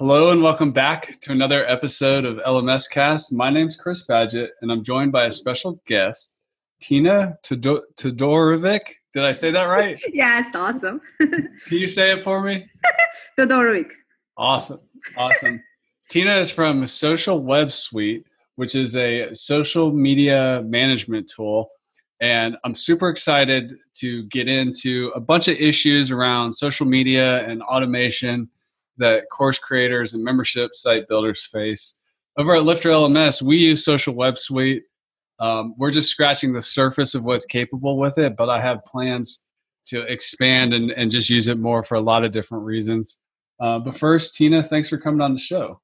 Hello and welcome back to another episode of LMS Cast. My name's Chris Badgett, and I'm joined by a special guest, Tina Todorovic. Did I say that right? yes, awesome. Can you say it for me? Todorovic. Awesome, awesome. Tina is from Social Web Suite, which is a social media management tool. And I'm super excited to get into a bunch of issues around social media and automation that course creators and membership site builders face. Over at Lifter LMS, we use Social Web Suite. Um, we're just scratching the surface of what's capable with it, but I have plans to expand and, and just use it more for a lot of different reasons. Uh, but first, Tina, thanks for coming on the show.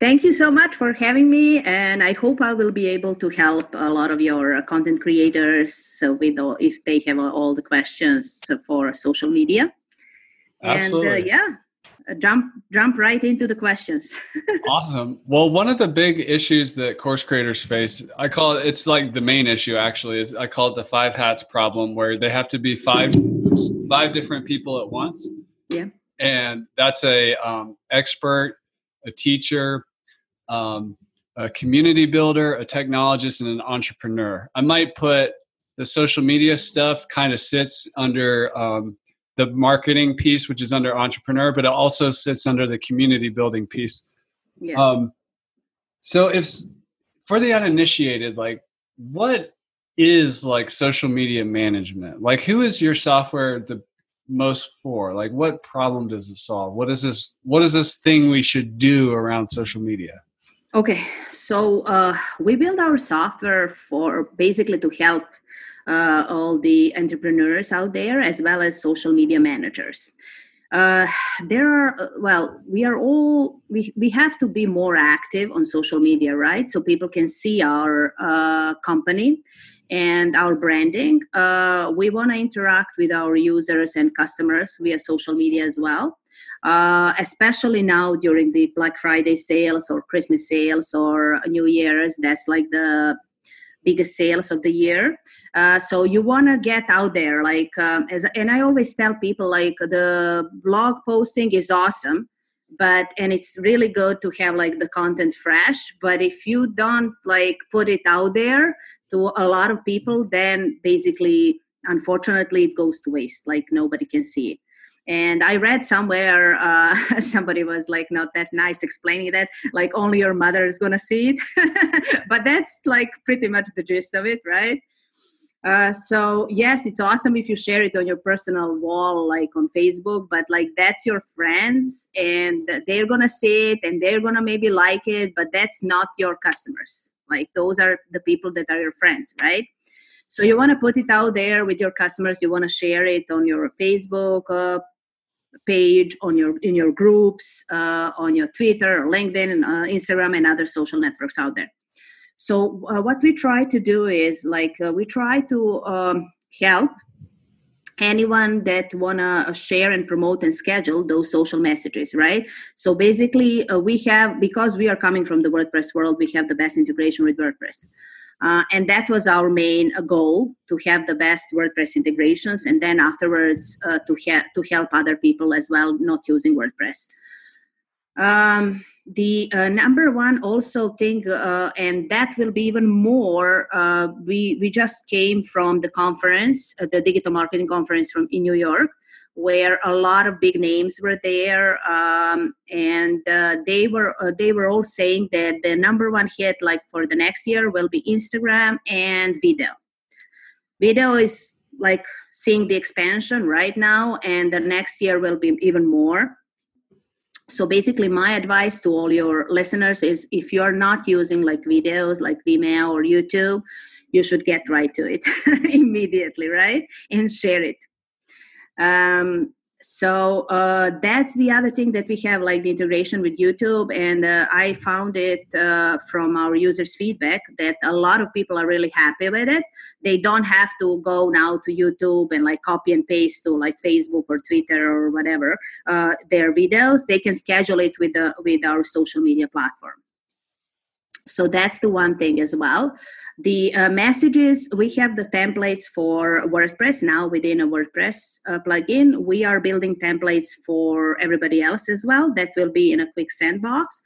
Thank you so much for having me, and I hope I will be able to help a lot of your uh, content creators with all, if they have all the questions for social media. Absolutely. And uh, yeah, uh, jump jump right into the questions. Awesome. Well one of the big issues that course creators face i call it it's like the main issue actually is i call it the five hats problem where they have to be five oops, five different people at once. Yeah. And that's a um, expert a teacher um, a community builder a technologist and an entrepreneur. I might put the social media stuff kind of sits under um, the marketing piece, which is under entrepreneur, but it also sits under the community building piece. Yes. Um, so if for the uninitiated, like what is like social media management? Like who is your software the most for? Like what problem does it solve? What is this what is this thing we should do around social media? Okay, so uh, we build our software for basically to help uh, all the entrepreneurs out there as well as social media managers. Uh, there are uh, well we are all we, we have to be more active on social media right? So people can see our uh, company and our branding. Uh, we want to interact with our users and customers via social media as well. Uh, especially now during the black friday sales or christmas sales or new year's that's like the biggest sales of the year. Uh, so you want to get out there like um, as and i always tell people like the blog posting is awesome but and it's really good to have like the content fresh but if you don't like put it out there to a lot of people then basically unfortunately it goes to waste like nobody can see it and i read somewhere uh, somebody was like not that nice explaining that like only your mother is gonna see it. But that's like pretty much the gist of it right? Uh, so yes it's awesome if you share it on your personal wall like on facebook but like that's your friends and they're gonna see it and they're gonna maybe like it but that's not your customers. Like those are the people that are your friends right? So you want to put it out there with your customers you want to share it on your facebook uh, page on your in your groups uh, on your twitter linkedin uh, instagram and other social networks out there. So uh, what we try to do is like uh, we try to um, help anyone that wanna uh, share and promote and schedule those social messages right? So basically uh, we have because we are coming from the wordpress world we have the best integration with wordpress uh, and that was our main uh, goal to have the best WordPress integrations and then afterwards uh, to, to help other people as well not using WordPress. Um, the uh, number one also thing, uh, and that will be even more, uh, we, we just came from the conference, the digital marketing conference from in New York where a lot of big names were there, um, and uh, they were uh, they were all saying that the number one hit like for the next year will be Instagram and video. Video is like seeing the expansion right now, and the next year will be even more. So basically, my advice to all your listeners is if you're not using like videos like Vimeo or YouTube, you should get right to it immediately, right? And share it um, so uh, that's the other thing that we have like the integration with youtube and uh, i found it uh, from our users feedback that a lot of people are really happy with it. They don't have to go now to youtube and like copy and paste to like facebook or twitter or whatever uh, their videos. They can schedule it with the with our social media platform so that's the one thing as well. The uh, messages we have the templates for wordpress now within a wordpress uh, plugin. We are building templates for everybody else as well. That will be in a quick sandbox.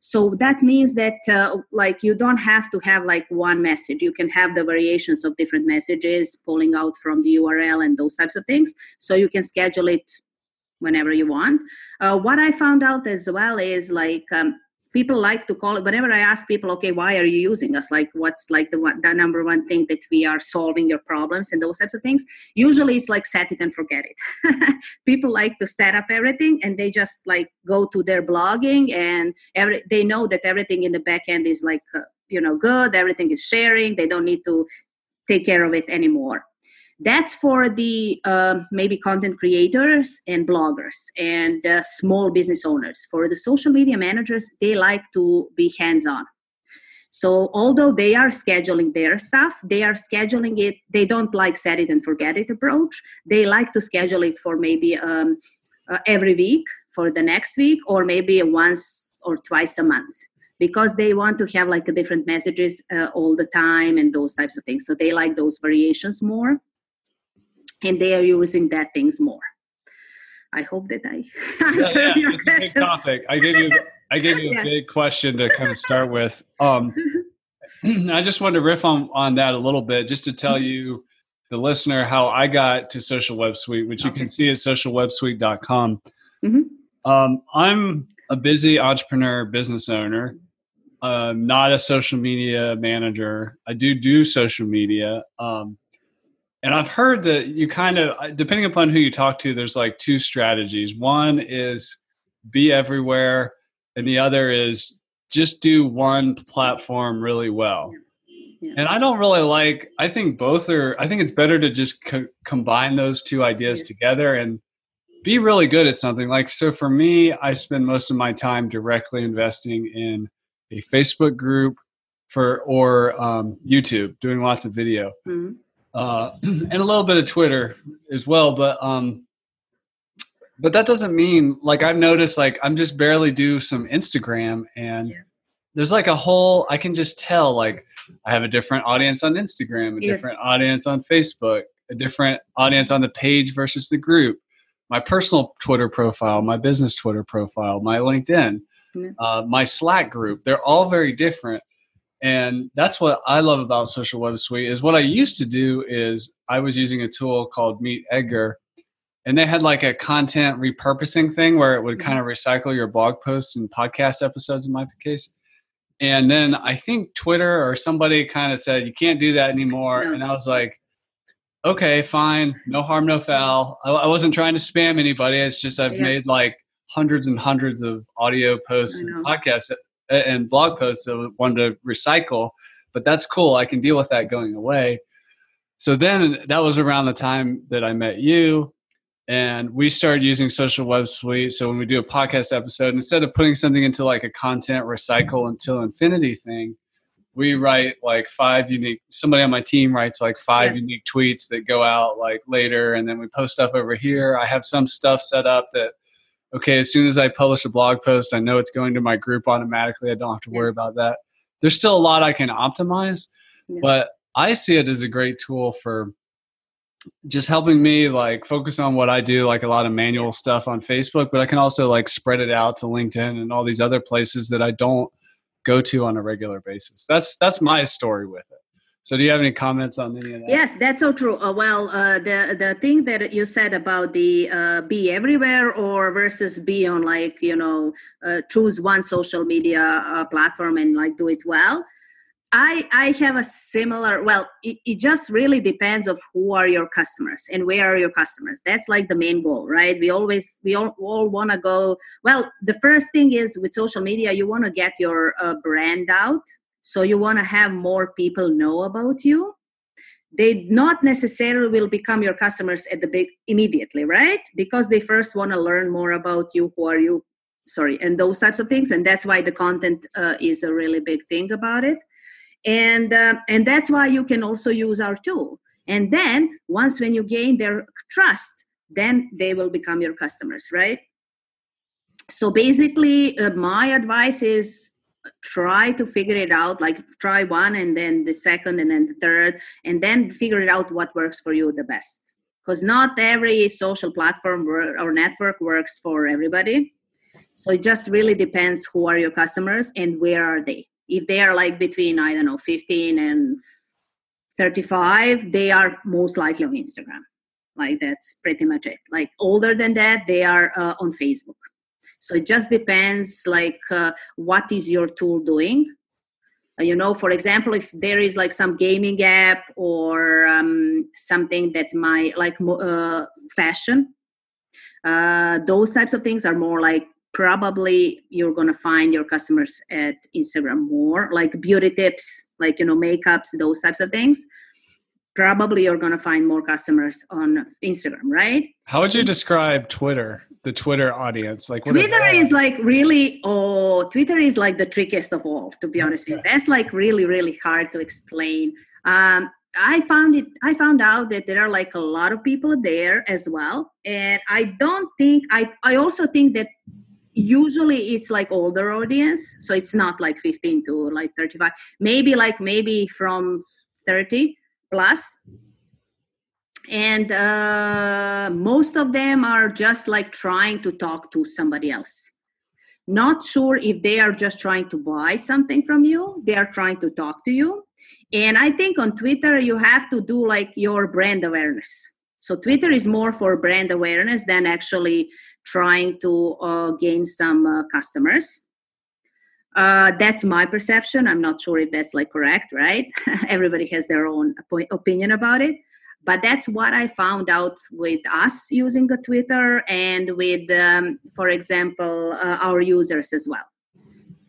So that means that uh, like you don't have to have like one message. You can have the variations of different messages pulling out from the url and those types of things. So you can schedule it whenever you want. Uh, what i found out as well is like um, people like to call it whenever i ask people okay why are you using us? Like what's like the one number one thing that we are solving your problems and those types of things usually it's like set it and forget it. People like to set up everything and they just like go to their blogging and every they know that everything in the back end is like uh, you know good everything is sharing they don't need to take care of it anymore that's for the uh, maybe content creators and bloggers and uh, small business owners. For the social media managers they like to be hands on so although they are scheduling their stuff they are scheduling it they don't like set it and forget it approach. They like to schedule it for maybe um, uh, every week for the next week or maybe once or twice a month because they want to have like different messages uh, all the time and those types of things. So they like those variations more and they are using that things more. I hope that I answered yeah, yeah, your question. topic. I gave you I gave you a yes. big question to kind of start with. Um, I just wanted to riff on on that a little bit, just to tell mm-hmm. you the listener how I got to Social Web Suite, which you okay. can see at socialwebsuite.com. Mm-hmm. Um, I'm a busy entrepreneur, business owner. Uh, not a social media manager. I do do social media. Um, and I've heard that you kind of, depending upon who you talk to, there's like two strategies. One is be everywhere, and the other is just do one platform really well. Yeah. And I don't really like, I think both are, I think it's better to just co- combine those two ideas yeah. together and be really good at something. Like, so for me, I spend most of my time directly investing in a Facebook group for, or um, YouTube, doing lots of video. Mm-hmm uh, and a little bit of Twitter as well. But um, but that doesn't mean like I've noticed like I'm just barely do some Instagram and. Yeah. There's like a whole I can just tell like I have a different audience on Instagram, a yes. different audience on Facebook, a different audience on the page versus the group my personal Twitter profile, my business Twitter profile, my LinkedIn, uh, my Slack group. They're all very different and that's what i love about social web suite is what i used to do is i was using a tool called meet edgar and they had like a content repurposing thing where it would kind of recycle your blog posts and podcast episodes in my case. And then i think twitter or somebody kind of said you can't do that anymore. And i was like okay fine. No harm no foul. I, I wasn't trying to spam anybody. It's just i've yeah. made like hundreds and hundreds of audio posts and podcasts and blog posts that I wanted to recycle, but that's cool. I can deal with that going away. So then that was around the time that I met you and we started using social web suite. So when we do a podcast episode, instead of putting something into like a content recycle until infinity thing, we write like five unique somebody on my team writes like five yeah. unique tweets that go out like later and then we post stuff over here i have some stuff set up that okay, as soon as I publish a blog post, I know it's going to my group automatically. I don't have to worry about that. There's still a lot I can optimize, yeah. but I see it as a great tool for just helping me like focus on what I do, like a lot of manual stuff on Facebook, but I can also like spread it out to LinkedIn and all these other places that I don't go to on a regular basis. That's that's my story with it. So, do you have any comments on any of that? Yes, that's so true. Uh, well, uh, the the thing that you said about the uh, be everywhere or versus be on like you know uh, choose one social media uh, platform and like do it well. I I have a similar. Well, it, it just really depends of who are your customers and where are your customers. That's like the main goal, right? We always we all, all want to go. Well, the first thing is with social media, you want to get your uh, brand out so you want to have more people know about you. They not necessarily will become your customers at the big immediately right? Because they first want to learn more about you who are you sorry and those types of things and that's why the content uh, is a really big thing about it. And uh, and that's why you can also use our tool. And then once when you gain their trust then they will become your customers right? So basically uh, my advice is try to figure it out like try one and then the second and then the third and then figure it out what works for you the best. Because not every social platform or network works for everybody. So it just really depends who are your customers and where are they. If they are like between i don't know 15 and 35 they are most likely on instagram. Like that's pretty much it. Like older than that they are uh, on facebook so it just depends like uh, what is your tool doing. Uh, you know for example if there is like some gaming app or um, something that might like uh, fashion uh, those types of things are more like probably you're going to find your customers at instagram more like beauty tips like you know makeups those types of things. Probably you're going to find more customers on instagram right? How would you describe twitter the Twitter audience? Like Twitter is like really oh Twitter is like the trickiest of all, to be honest with you. That's like really, really hard to explain. Um, I found it I found out that there are like a lot of people there as well. And I don't think I I also think that usually it's like older audience. So it's not like 15 to like 35. Maybe like maybe from 30 plus and uh, most of them are just like trying to talk to somebody else. Not sure if they are just trying to buy something from you they are trying to talk to you. And i think on twitter you have to do like your brand awareness. So twitter is more for brand awareness than actually trying to uh, gain some uh, customers. Uh, that's my perception. I'm not sure if that's like correct right? Everybody has their own opinion about it but that's what i found out with us using the twitter and with um, for example uh, our users as well.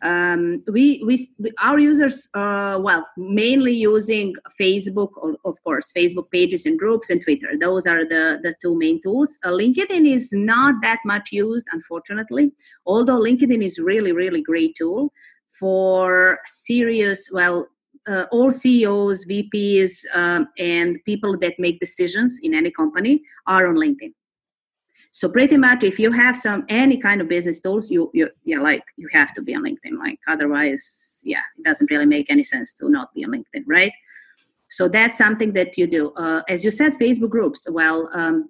Um, we, we our users uh, well mainly using facebook of course facebook pages and groups and twitter. Those are the the two main tools. Uh, linkedin is not that much used unfortunately although linkedin is really really great tool for serious well uh, all CEOs, VPs, um, and people that make decisions in any company are on LinkedIn. So pretty much, if you have some any kind of business tools, you you yeah like you have to be on LinkedIn. Like otherwise, yeah, it doesn't really make any sense to not be on LinkedIn, right? So that's something that you do. Uh, as you said, Facebook groups. Well, um,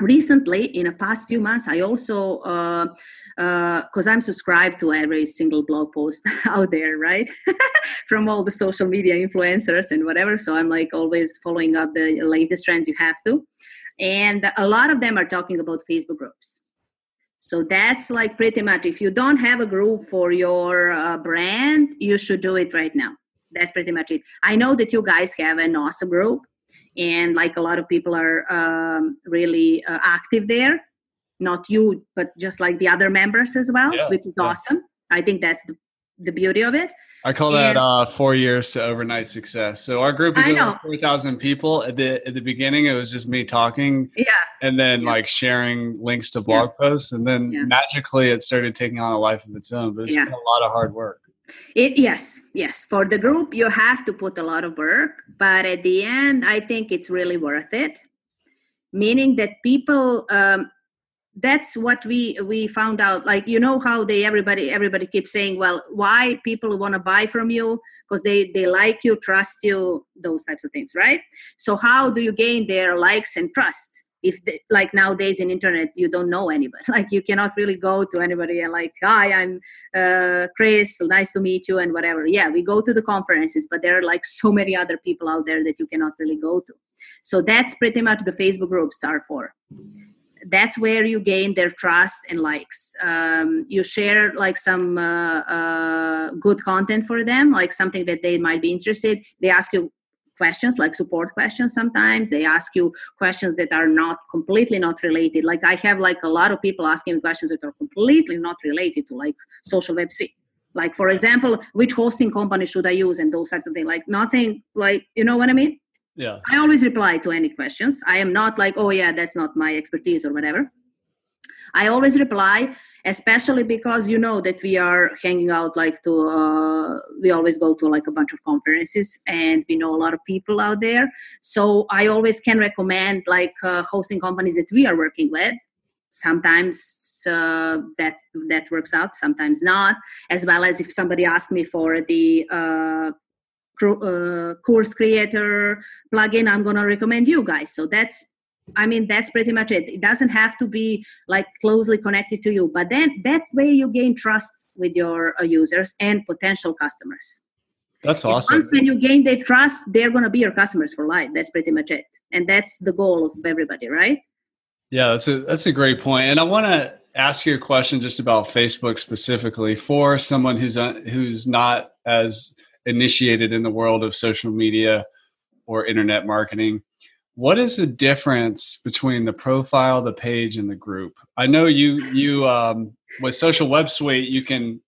recently in the past few months i also because uh, uh, i'm subscribed to every single blog post out there right? From all the social media influencers and whatever so i'm like always following up the latest trends you have to. And a lot of them are talking about facebook groups. So that's like pretty much if you don't have a group for your uh, brand you should do it right now. That's pretty much it. I know that you guys have an awesome group and like a lot of people are um, really uh, active there not you but just like the other members as well yeah, which is yeah. awesome. I think that's the, the beauty of it. I call and, that uh, four years to overnight success. So our group is over 4000 people. At the at the beginning it was just me talking yeah. and then yeah. like sharing links to blog posts. And then magically it started taking on a life of its own but it's been a lot of hard work it yes, yes. For the group, you have to put a lot of work, but at the end, I think it's really worth it. Meaning that people, um, that's what we we found out. Like you know how they everybody everybody keeps saying, well, why people want to buy from you because they they like you, trust you, those types of things, right? So how do you gain their likes and trust? If like nowadays in internet you don't know anybody. Like you cannot really go to anybody and like hi i'm uh, chris nice to meet you and whatever. Yeah we go to the conferences but there are like so many other people out there that you cannot really go to. So that's pretty much the facebook groups are for. That's where you gain their trust and likes. Um, you share like some uh, uh, good content for them like something that they might be interested. They ask you questions like support questions sometimes they ask you questions that are not completely not related like i have like a lot of people asking questions that are completely not related to like social web suite like for example which hosting company should i use and those types of things like nothing like you know what i mean Yeah. I always reply to any questions. I am not like, oh yeah, that's not my expertise or whatever. I always reply, especially because you know that we are hanging out like to uh, we always go to like a bunch of conferences and we know a lot of people out there. So I always can recommend like uh, hosting companies that we are working with. Sometimes uh, that that works out, sometimes not. As well as if somebody asks me for the uh, uh, course creator plugin, I'm gonna recommend you guys. So that's I mean, that's pretty much it. It doesn't have to be like closely connected to you, but then that way you gain trust with your uh, users and potential customers. That's awesome. once when you gain their trust, they're going to be your customers for life. That's pretty much it, and that's the goal of everybody, right? Yeah, that's a that's a great point. And I want to ask you a question just about Facebook specifically for someone who's uh, who's not as initiated in the world of social media or internet marketing what is the difference between the profile the page and the group i know you you um, with social web suite you can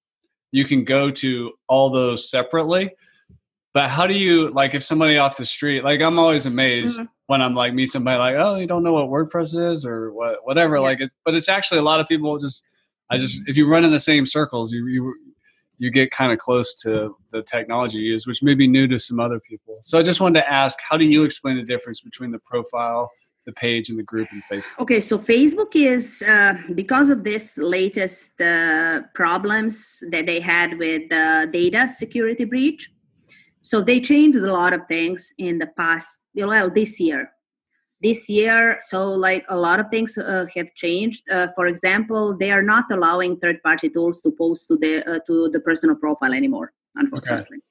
you can go to all those separately but how do you like if somebody off the street like i'm always amazed mm-hmm. when i'm like meet somebody like oh you don't know what wordpress is or what whatever yeah. like it, but it's actually a lot of people just i just if you run in the same circles you you you get kind of close to the technology you use, which may be new to some other people. So I just wanted to ask, how do you explain the difference between the profile, the page, and the group in Facebook? Okay, so Facebook is uh, because of this latest uh, problems that they had with the data security breach. So they changed a lot of things in the past, well, this year this year. So like a lot of things uh, have changed. Uh, for example they are not allowing third party tools to post to the uh, to the personal profile anymore unfortunately. Okay.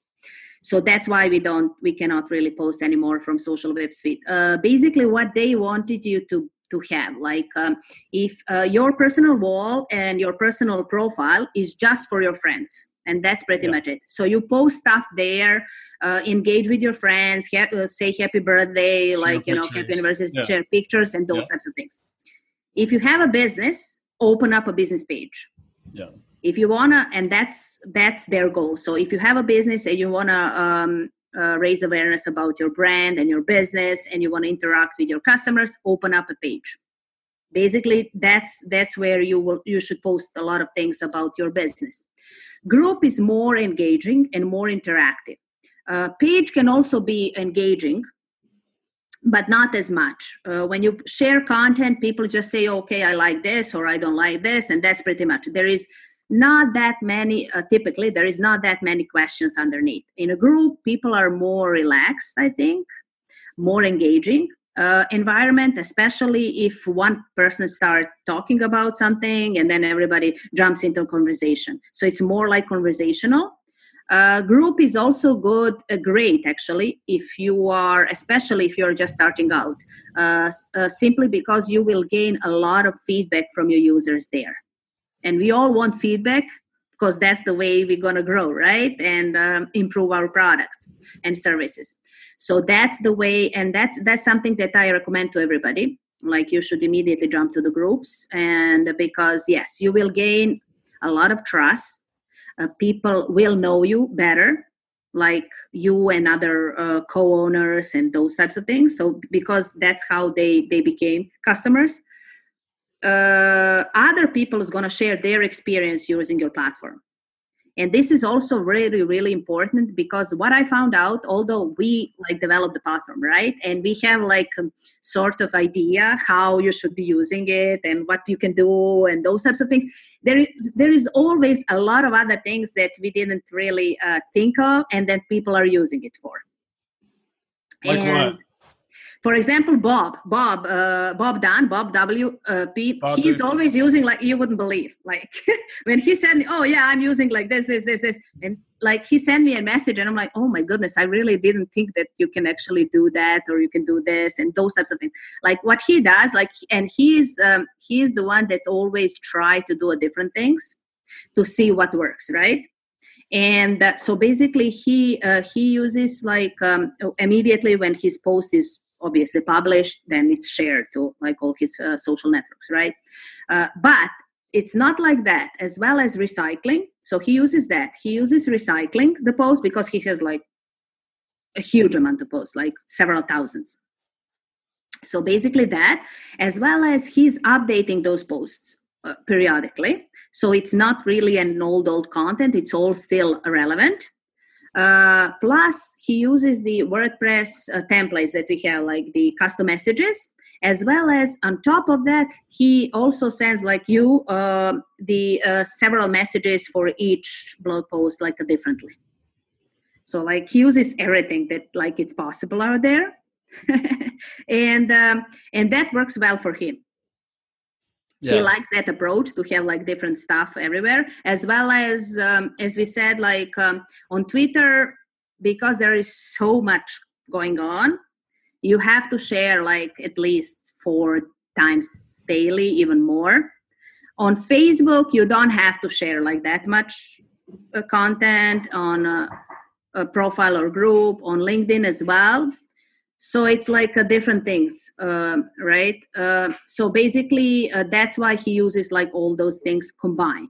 so that's why we don't we cannot really post anymore from social web suite uh, basically what they wanted you to to have like um, if uh, your personal wall and your personal profile is just for your friends and that's pretty much it. So you post stuff there uh, engage with your friends ha- uh, say happy birthday share like you know happy anniversary yeah. share pictures and those yeah. types of things. If you have a business open up a business page. Yeah. If you wanna and that's that's their goal. So if you have a business and you wanna um, uh, raise awareness about your brand and your business and you want to interact with your customers open up a page basically that's that's where you will you should post a lot of things about your business Group is more engaging and more interactive. Uh, page can also be engaging, but not as much. Uh, when you share content, people just say, okay, I like this or I don't like this, and that's pretty much. There is not that many, uh, typically, there is not that many questions underneath. In a group, people are more relaxed, I think, more engaging uh, environment especially if one person starts talking about something and then everybody jumps into conversation. So it's more like conversational. Uh, group is also good uh, great actually if you are especially if you're just starting out uh, uh, simply because you will gain a lot of feedback from your users there. And we all want feedback because that's the way we're going to grow right? And um, improve our products and services so that's the way and that's that's something that i recommend to everybody. Like you should immediately jump to the groups and because yes you will gain a lot of trust. Uh, people will know you better like you and other uh, co-owners and those types of things. So because that's how they they became customers. Uh, other people is going to share their experience using your platform and this is also really really important because what i found out although we like develop the platform right and we have like a sort of idea how you should be using it and what you can do and those types of things there is there is always a lot of other things that we didn't really uh, think of and that people are using it for like and what? For example bob bob uh, bob dunn bob w uh, p bob he's Dude. always using like you wouldn't believe. Like when he said me oh yeah i'm using like this this this this and like he sent me a message and i'm like oh my goodness i really didn't think that you can actually do that or you can do this and those types of things. Like what he does like and he's um, he's the one that always try to do a different things to see what works right? And uh, so basically he uh, he uses like um, immediately when his post is obviously published, then it's shared to like all his uh, social networks, right? Uh, but it's not like that as well as recycling so he uses that he uses recycling the post because he has like a huge amount of posts, like several thousands. So basically that, as well as he's updating those posts uh, periodically. So it's not really an old old content; it's all still relevant. Uh, plus, he uses the WordPress uh, templates that we have, like the custom messages, as well as on top of that, he also sends like you uh, the uh, several messages for each blog post, like differently. So, like he uses everything that like it's possible out there, and um, and that works well for him yeah. he likes that approach to have like different stuff everywhere as well as um, as we said like um, on twitter because there is so much going on you have to share like at least four times daily even more on facebook you don't have to share like that much uh, content on a, a profile or group on linkedin as well so it's like uh, different things uh, right? Uh, so basically uh, that's why he uses like all those things combined.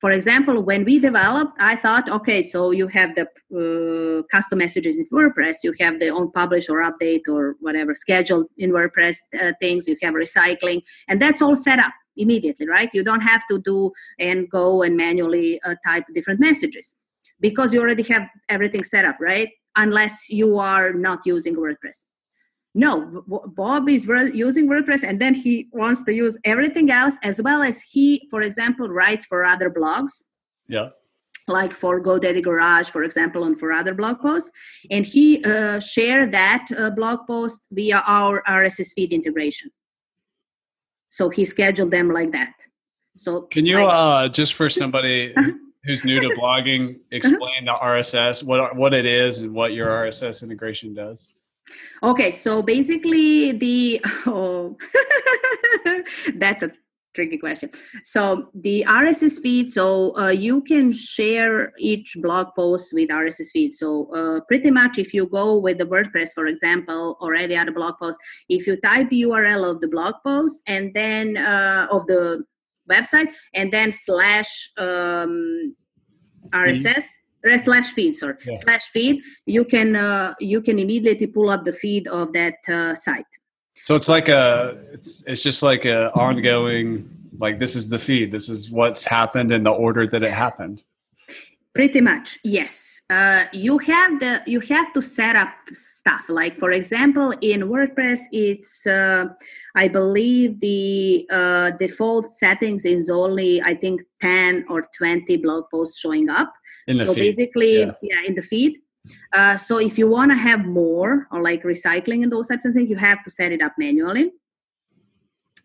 For example when we developed i thought okay so you have the uh, custom messages in wordpress you have the on publish or update or whatever scheduled in wordpress things you have recycling and that's all set up immediately right? You don't have to do and go and manually type different messages because you already have everything set up right unless you are not using WordPress. No, Bob is using WordPress and then he wants to use everything else as well as he, for example, writes for other blogs. Yeah. Like for GoDaddy Garage, for example, and for other blog posts. And he uh, shared that uh, blog post via our RSS feed integration. So he scheduled them like that. So can you, like, uh, just for somebody who's new to blogging uh-huh. explain the RSS, what what it is, and what your RSS integration does? Okay, so basically the oh, that's a tricky question. So the RSS feed, so uh, you can share each blog post with RSS feed. So uh, pretty much, if you go with the WordPress, for example, or any other blog post, if you type the URL of the blog post and then uh, of the website and then slash um, RSS mm-hmm. slash feed sorry yeah. slash feed you can uh, you can immediately pull up the feed of that uh, site so it's like a it's it's just like a ongoing like this is the feed this is what's happened in the order that it happened pretty much yes uh, you have the you have to set up stuff like for example in wordpress it's uh, i believe the uh, default settings is only i think 10 or 20 blog posts showing up so feed. basically yeah. yeah. in the feed uh, so if you want to have more or like recycling and those types of things you have to set it up manually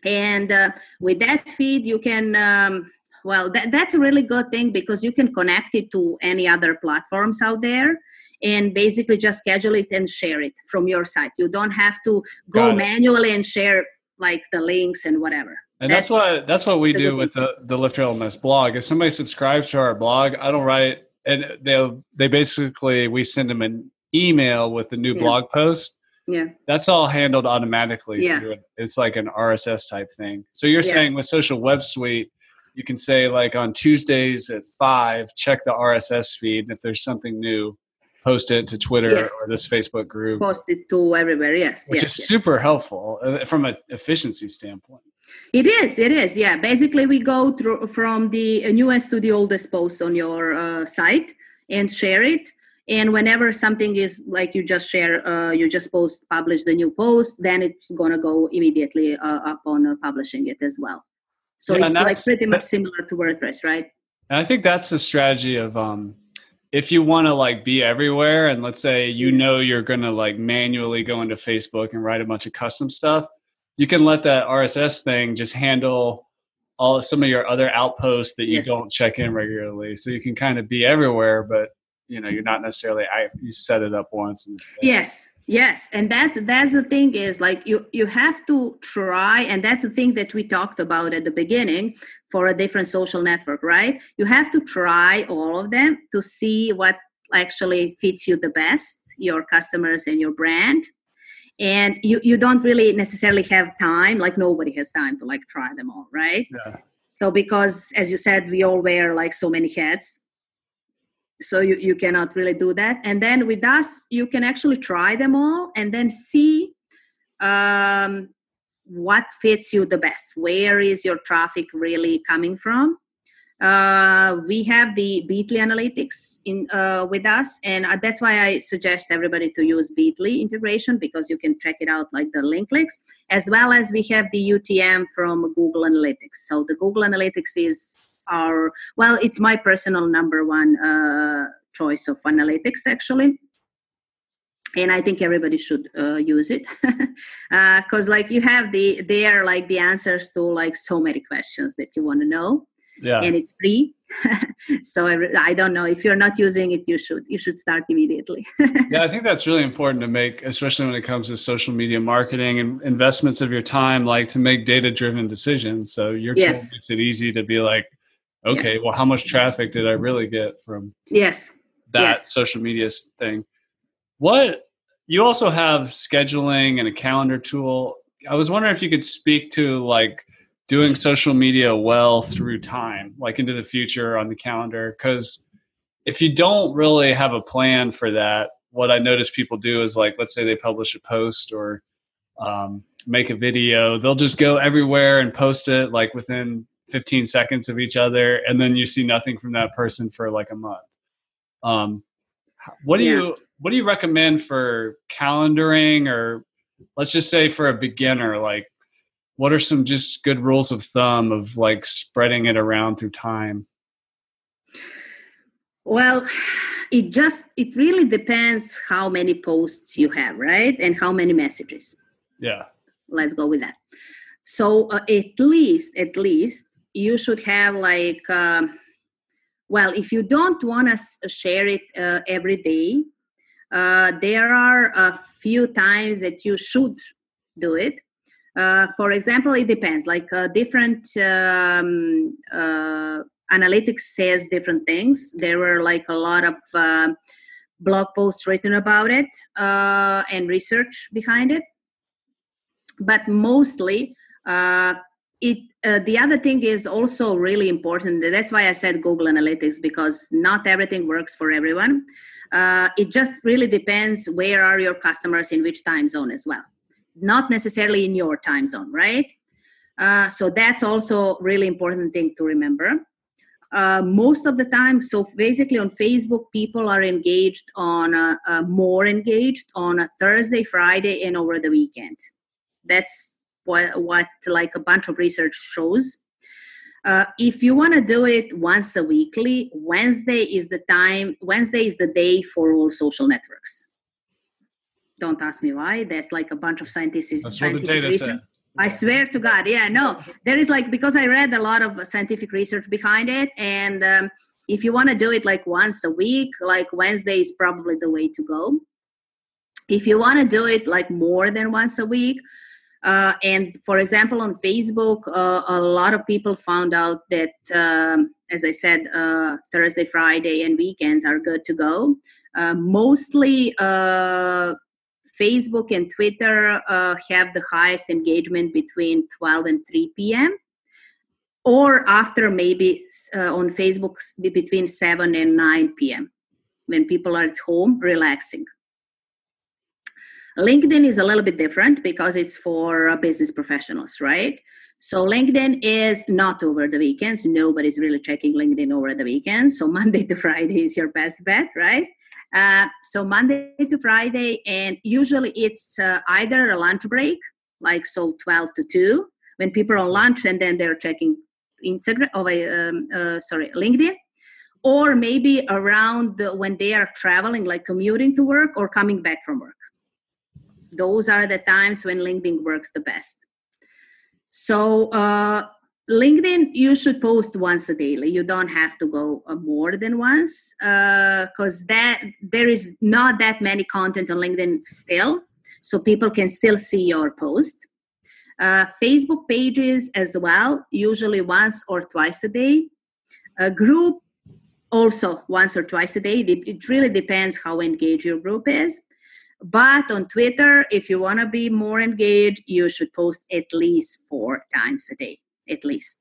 and uh, with that feed you can um, well that, that's a really good thing because you can connect it to any other platforms out there and basically just schedule it and share it from your site. You don't have to go manually and share like the links and whatever. And that's, that's what that's what we do with the the lifter lms blog. If somebody subscribes to our blog i don't write and they'll they basically we send them an email with the new yeah. blog post. Yeah. That's all handled automatically yeah. it's like an rss type thing. So you're yeah. saying with social web suite you can say like on Tuesdays at five, check the RSS feed. And if there's something new, post it to Twitter yes. or this Facebook group. Post it to everywhere. Yes, which yes, is yes. super helpful uh, from an efficiency standpoint. It is. It is. Yeah. Basically, we go through from the newest to the oldest post on your uh, site and share it. And whenever something is like you just share, uh, you just post, publish the new post, then it's gonna go immediately uh, up on uh, publishing it as well. So yeah, it's like pretty much similar to WordPress, right? And I think that's the strategy of um, if you want to like be everywhere, and let's say you yes. know you're going to like manually go into Facebook and write a bunch of custom stuff, you can let that RSS thing just handle all some of your other outposts that you yes. don't check in regularly. So you can kind of be everywhere, but you know you're not necessarily I, you set it up once and yes yes and that's that's the thing is like you you have to try and that's the thing that we talked about at the beginning for a different social network right? You have to try all of them to see what actually fits you the best your customers and your brand. And you you don't really necessarily have time like nobody has time to like try them all right? Yeah. so because as you said we all wear like so many hats so you, you cannot really do that. And then with us you can actually try them all and then see um, what fits you the best. Where is your traffic really coming from? Uh, we have the Bitly analytics in uh, with us, and uh, that's why I suggest everybody to use Bitly integration because you can check it out like the link clicks, as well as we have the UTM from Google Analytics. So the Google Analytics is our well, it's my personal number one uh, choice of analytics actually. And i think everybody should uh, use it. Because uh, like you have the there like the answers to like so many questions that you want to know. Yeah. and it's free. So I, I don't know. If you're not using it you should you should start immediately. Yeah i think that's really important to make especially when it comes to social media marketing and investments of your time like to make data driven decisions. So your yes. tool makes it easy to be like okay yeah. well how much traffic did i really get from yes that yes. social media thing what you also have scheduling and a calendar tool i was wondering if you could speak to like doing social media well through time, like into the future on the calendar. Because if you don't really have a plan for that, what I notice people do is like, let's say they publish a post or um, make a video, they'll just go everywhere and post it like within 15 seconds of each other, and then you see nothing from that person for like a month. Um, what do yeah. you what do you recommend for calendaring, or let's just say for a beginner, like what are some just good rules of thumb of like spreading it around through time? Well it just it really depends how many posts you have right? And how many messages. Yeah. Let's go with that. So uh, at least at least you should have like uh, well if you don't want to share it uh, every day uh, there are a few times that you should do it uh, for example, it depends. Like uh, different um, uh, analytics says different things. There were like a lot of uh, blog posts written about it uh, and research behind it. But mostly, it the other thing is also really important. That's why I said Google Analytics because not everything works for everyone. it just really depends where are your customers in which time zone as well not necessarily in your time zone, right? Uh, so that's also really important thing to remember. Uh, most of the time, so basically on Facebook, people are engaged on more engaged on a Thursday, Friday, and over the weekend. That's what, what like a bunch of research shows. Uh, if you want to do it once a weekly, Wednesday is the time. Wednesday is the day for all social networks don't ask me why. That's like a bunch of scientific. That's scientific what the data research. said. I swear to God, yeah, no, there is like because I read a lot of scientific research behind it, and um, if you want to do it like once a week, like Wednesday is probably the way to go. If you want to do it like more than once a week, uh, and for example, on Facebook, uh, a lot of people found out that, um, as I said, uh, Thursday, Friday, and weekends are good to go. Uh, mostly uh, Facebook and Twitter uh, have the highest engagement between 12 and 3 p.m. or after maybe on Facebook between 7 and 9 p.m. when people are at home relaxing. LinkedIn is a little bit different because it's for uh, business professionals, right? So LinkedIn is not over the weekends. Nobody's really checking LinkedIn over the weekends. So Monday to Friday is your best bet, right? Uh, so Monday to Friday, and usually it's uh, either a lunch break, like so 12 to 2, when people are on lunch and then they're checking Instagram, or oh, um, uh, sorry, LinkedIn, or maybe around when they are traveling, like commuting to work or coming back from work. Those are the times when LinkedIn works the best. So uh, LinkedIn, you should post once a daily. You don't have to go uh, more than once because uh, that there is not that many content on LinkedIn still, so people can still see your post. Uh, Facebook pages as well, usually once or twice a day. A group also once or twice a day. It really depends how engaged your group is. But on Twitter, if you want to be more engaged, you should post at least four times a day at least.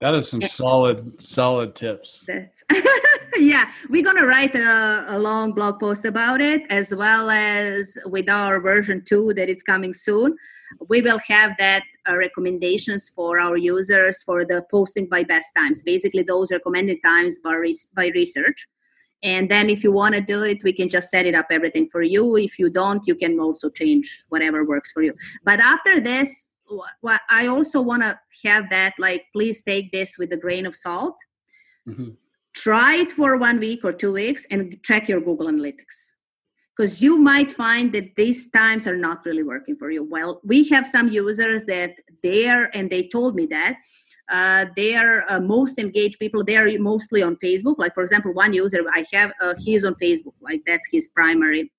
That is some solid, solid tips. That's yeah, we're gonna write a, a, long blog post about it, as well as with our version two that it's coming soon. We will have that uh, recommendations for our users for the posting by best times. Basically, those recommended times by re- by research. And then, if you want to do it, we can just set it up everything for you. If you don't, you can also change whatever works for you. But after this, what I also want to have that like, please take this with a grain of salt. Mm-hmm try it for one week or two weeks and check your google analytics because you might find that these times are not really working for you well we have some users that there and they told me that uh, they are uh, most engaged people they are mostly on facebook. Like for example one user i have uh, he is on facebook. Like that's his primary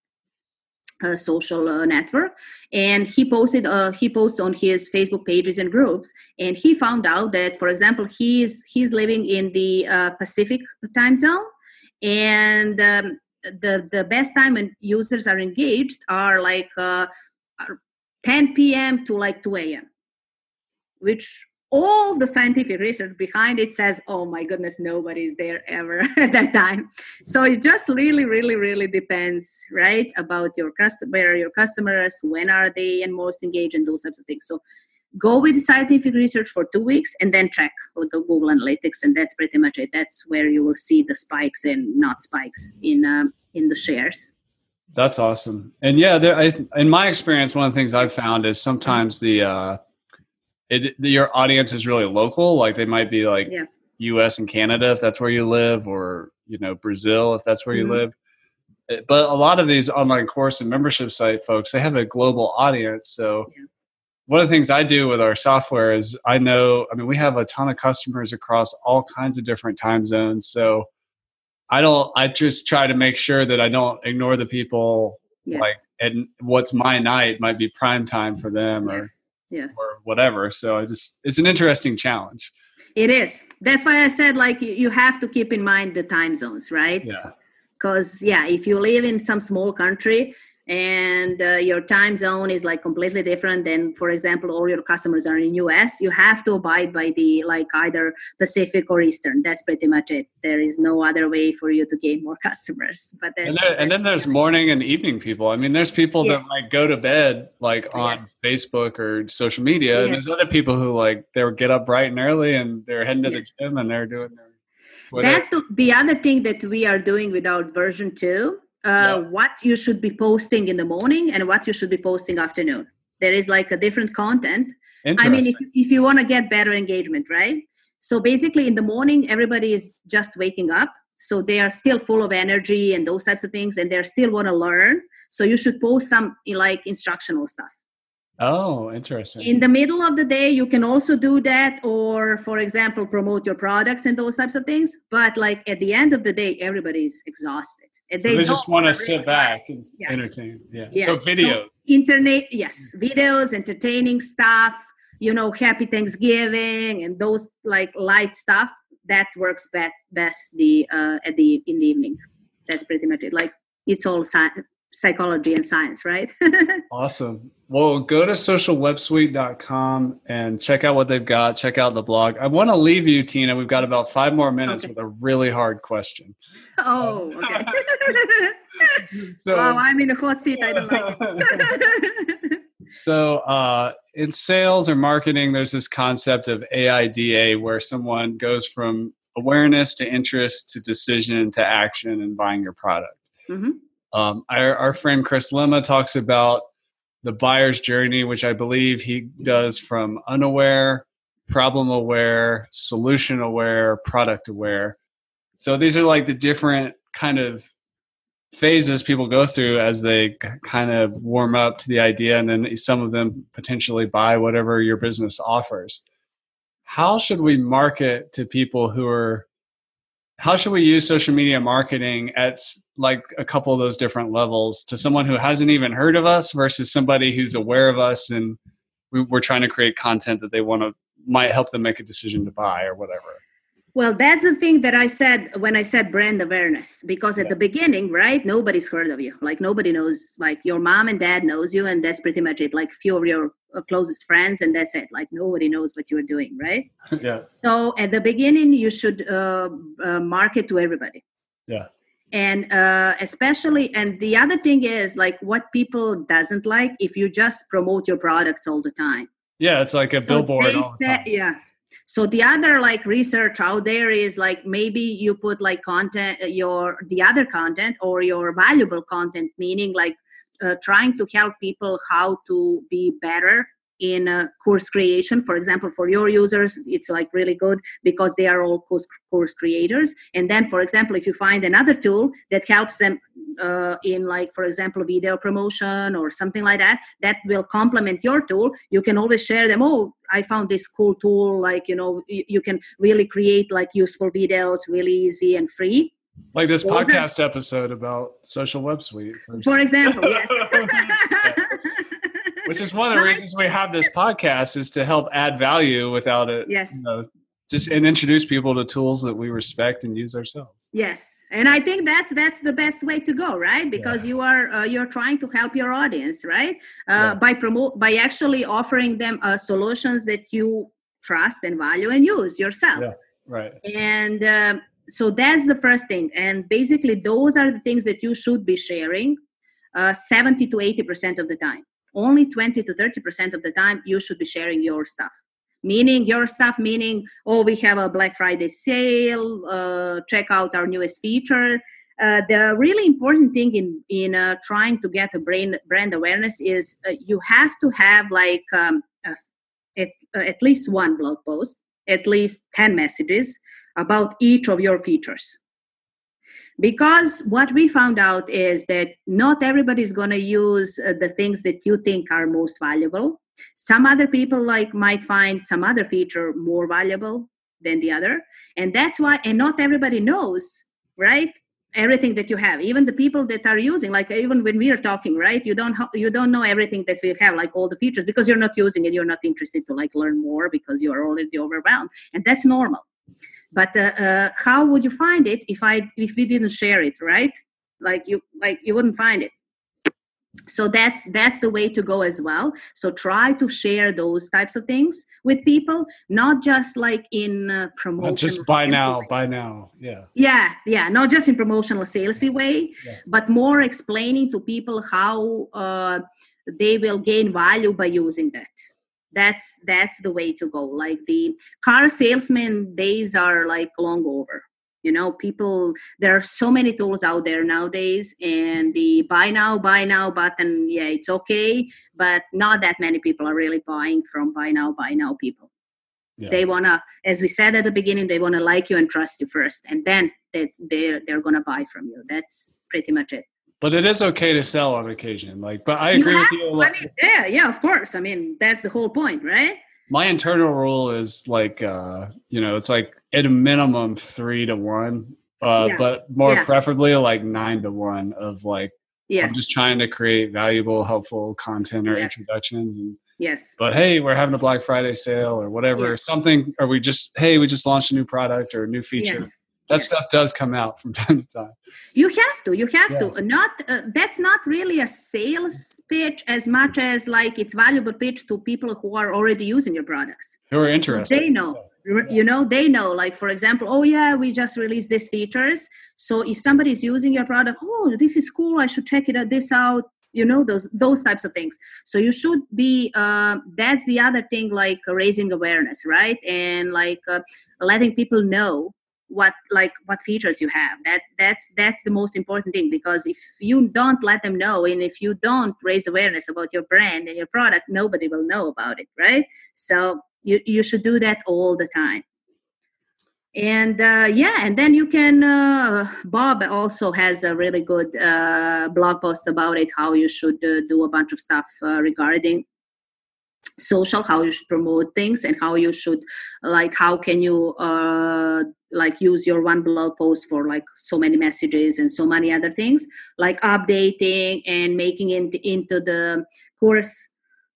uh, social uh, network. And he posted uh, he posts on his facebook pages and groups. And he found out that for example he's he's living in the uh, pacific time zone. And um, the the best time when users are engaged are like uh, 10 p.m to like 2 a.m which all the scientific research behind it says oh my goodness nobody's there ever at that time. So it just really really really depends right about your customer your customers when are they and most engaged and those types of things. So go with the scientific research for two weeks and then check like google analytics and that's pretty much it. That's where you will see the spikes and not spikes in um, in the shares. That's awesome. And yeah there, I, in my experience one of the things i've found is sometimes the uh, it your audience is really local like they might be like yeah. us and canada if that's where you live or you know brazil if that's where mm-hmm. you live eh, but a lot of these online course and membership site folks they have a global audience so yeah. one of the things i do with our software is i know i mean we have a ton of customers across all kinds of different time zones so i don't i just try to make sure that i don't ignore the people yes. like and what's my night might be prime time for them yes. or yes. or whatever. So i just it's an interesting challenge. It is. That's why i said like you have to keep in mind the time zones right? Yeah. Because yeah if you live in some small country and uh, your time zone is like completely different than for example all your customers are in us you have to abide by the like either pacific or eastern that's pretty much it there is no other way for you to gain more customers but and, there, and, then there's morning and evening people i mean there's people yes. that like go to bed like on yes. facebook or social media yes. and there's other people who like they'll get up bright and early and they're heading to the gym and they're doing their Whatever. That's the, the other thing that we are doing with our version two uh, yeah. what you should be posting in the morning and what you should be posting afternoon. There is like a different content. I mean, if, if you want to get better engagement, right? So basically, in the morning, everybody is just waking up. So they are still full of energy and those types of things, and they still want to learn. So you should post some like instructional stuff. Oh, interesting. In the middle of the day, you can also do that, or for example, promote your products and those types of things. But like at the end of the day, everybody's exhausted. And so they, they just want to sit back and yes. entertain. Yeah. Yes. So videos. So internet, yes, videos, entertaining stuff. You know, happy Thanksgiving and those like light stuff that works best best the uh, at the in the evening. That's pretty much it. Like it's all sci- psychology and science, right? awesome. Well, go to socialwebsuite.com and check out what they've got. Check out the blog. I want to leave you, Tina. We've got about five more minutes okay. with a really hard question. Oh, okay. so, wow, I'm in a hot seat. I don't like it. so, uh, in sales or marketing, there's this concept of AIDA where someone goes from awareness to interest to decision to action and buying your product. Mm-hmm. Um, our, our friend Chris Lema talks about the buyer's journey, which I believe he does from unaware, problem aware, solution aware, product aware. So these are like the different kind of phases people go through as they kind of warm up to the idea, and then some of them potentially buy whatever your business offers. How should we market to people who are how should we use social media marketing at like a couple of those different levels to someone who hasn't even heard of us versus somebody who's aware of us and we, are trying to create content that they want to might help them make a decision to buy or whatever well, that's the thing that I said when I said brand awareness, because at yeah. the beginning, right, nobody's heard of you. Like nobody knows. Like your mom and dad knows you, and that's pretty much it. Like few of your uh, closest friends, and that's it. Like nobody knows what you're doing, right? yeah. So at the beginning, you should uh, uh, market to everybody. Yeah. And uh, especially, and the other thing is like what people doesn't like if you just promote your products all the time. Yeah, it's like a so billboard. All the time. yeah. So the other like research out there is like maybe you put like content, your the other content or your valuable content, meaning like uh, trying to help people how to be better in a course creation. For example for your users it's like really good because they are all course, course creators. And then for example if you find another tool that helps them uh, in like for example video promotion or something like that that will complement your tool you can always share them oh i found this cool tool like you know you, you can really create like useful videos really easy and free. Like this podcast episode about social web suite. For, for example yes which is one of the reasons we have this podcast is to help add value without it yes. you know, just and introduce people to tools that we respect and use ourselves. Yes. And i think that's that's the best way to go right? Because yeah. you are uh, you're trying to help your audience right? Uh, yeah. by promote by actually offering them uh, solutions that you trust and value and use yourself. Yeah. Right. And um, so that's the first thing. And basically those are the things that you should be sharing uh, 70 to 80 percent of the time only 20 to 30% of the time you should be sharing your stuff. Meaning your stuff meaning oh we have a black friday sale uh, check out our newest feature. Uh, the really important thing in in uh, trying to get a brain brand awareness is uh, you have to have like um, at, at least one blog post at least 10 messages about each of your features because what we found out is that not everybody is going to use uh, the things that you think are most valuable. Some other people like might find some other feature more valuable than the other. And that's why and not everybody knows right everything that you have. Even the people that are using like even when we are talking right you don't you don't know everything that we have like all the features because you're not using it. You're not interested to like learn more because you are already overwhelmed. And that's normal but uh, uh, how would you find it if i if we didn't share it right? Like you like you wouldn't find it. So that's that's the way to go as well. So try to share those types of things with people not just like in uh, promotional just buy now way. buy now. Yeah. Yeah yeah not just in promotional salesy way yeah. but more explaining to people how uh, they will gain value by using that that's that's the way to go. Like the car salesman days are like long over. You know people there are so many tools out there nowadays and the buy now buy now button yeah it's okay but not that many people are really buying from buy now buy now people. Yeah. they want to as we said at the beginning they want to like you and trust you first and then they, they're, they're going to buy from you. That's pretty much it but it is okay to sell on occasion. Like, but I agree you with you. I mean, yeah, yeah, of course. I mean, that's the whole point, right? My internal rule is like, uh, you know, it's like at a minimum three to one, uh, yeah. but more yeah. preferably like nine to one of like, yes. I'm just trying to create valuable, helpful content or yes. introductions. And, yes. But hey, we're having a Black Friday sale or whatever, yes. something, or we just, hey, we just launched a new product or a new feature. Yes that stuff does come out from time to time. You have to you have yeah. to not uh, that's not really a sales pitch as much as like it's valuable pitch to people who are already using your products. Who are interested. They know. Yeah. you know they know. Like for example oh yeah we just released these features. So if somebody is using your product oh this is cool i should check it out this out you know those those types of things. So you should be uh, that's the other thing like raising awareness right? And like uh, letting people know what like what features you have. That that's that's the most important thing because if you don't let them know and if you don't raise awareness about your brand and your product nobody will know about it right? So you you should do that all the time. And uh, yeah and then you can uh, bob also has a really good uh, blog post about it how you should uh, do a bunch of stuff uh, regarding social how you should promote things and how you should like how can you uh, like use your one blog post for like so many messages and so many other things like updating and making it into the course.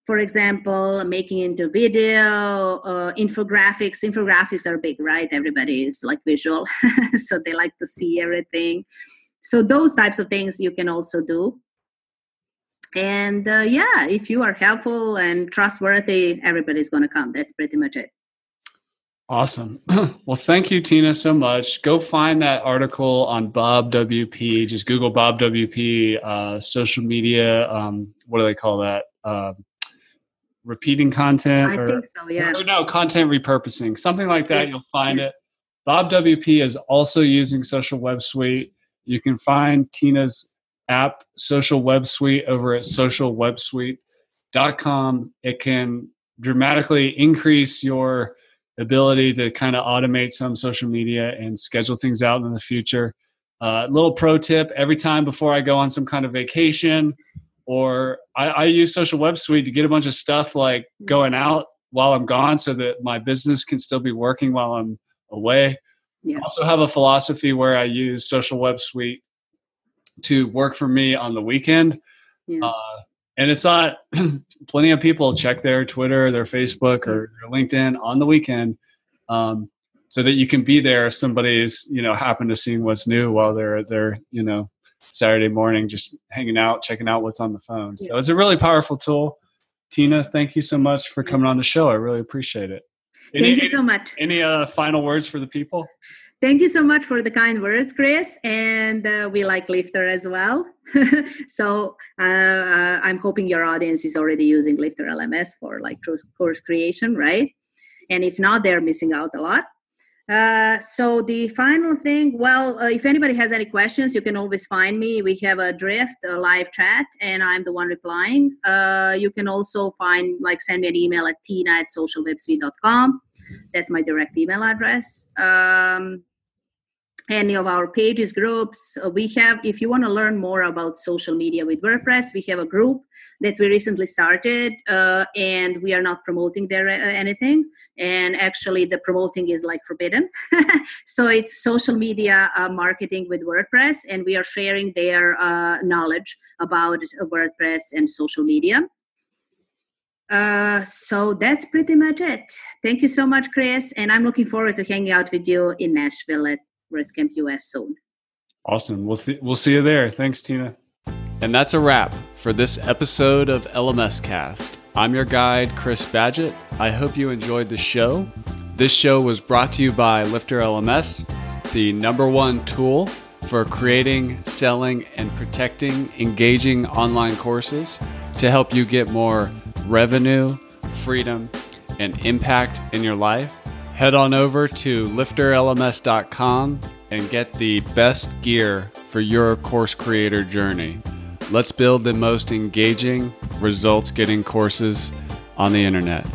For example making into video uh, infographics. Infographics are big right? Everybody is like visual so they like to see everything. So those types of things you can also do and uh, yeah if you are helpful and trustworthy everybody's going to come that's pretty much it Awesome. well, thank you, Tina, so much. Go find that article on Bob WP. Just Google Bob WP, uh, social media. Um, what do they call that? Uh, repeating content? I or, think so, yeah. Or no, content repurposing. Something like that. Yes. You'll find Yeah. it. Bob WP is also using Social Web Suite. You can find Tina's app, Social Web Suite, over at socialwebsuite.com. It can dramatically increase your ability to kind of automate some social media and schedule things out in the future. Uh, little pro tip every time before I go on some kind of vacation or I, I use Social Web Suite to get a bunch of stuff like going out while I'm gone so that my business can still be working while I'm away. Yeah. I also have a philosophy where I use Social Web Suite to work for me on the weekend. Yeah. Uh, and it's not plenty of people check their Twitter, their Facebook, or their LinkedIn on the weekend, um, so that you can be there if somebody's you know happen to see what's new while they're they're you know Saturday morning just hanging out, checking out what's on the phone. So it's a really powerful tool. Tina, thank you so much for coming on the show. I really appreciate it. Any, Thank you so much. any uh, final words for the people? Thank you so much for the kind words, Chris. And uh, we like Lifter as well. so uh, uh, I'm hoping your audience is already using Lifter LMS for like course- creation, right? And if not, they're missing out a lot. Uh, so the final thing, well, uh, if anybody has any questions, you can always find me. We have a drift, a live chat, and I'm the one replying. Uh, you can also find, like, send me an email at tina at socialwebsuite.com. That's my direct email address. Um, any of our pages groups uh, we have if you want to learn more about social media with wordpress we have a group that we recently started uh, and we are not promoting there uh, anything and actually the promoting is like forbidden so it's social media uh, marketing with wordpress and we are sharing their uh, knowledge about wordpress and social media uh, so that's pretty much it. Thank you so much, Chris. And I'm looking forward to hanging out with you in Nashville at WordCamp US soon. Awesome. We'll, th- we'll see you there. Thanks, Tina. And that's a wrap for this episode of LMS Cast. I'm your guide, Chris Badgett. I hope you enjoyed the show. This show was brought to you by Lifter LMS, the number one tool for creating, selling, and protecting engaging online courses to help you get more revenue, freedom, and impact in your life. Head on over to lifterlms.com and get the best gear for your course creator journey. Let's build the most engaging, results getting courses on the internet.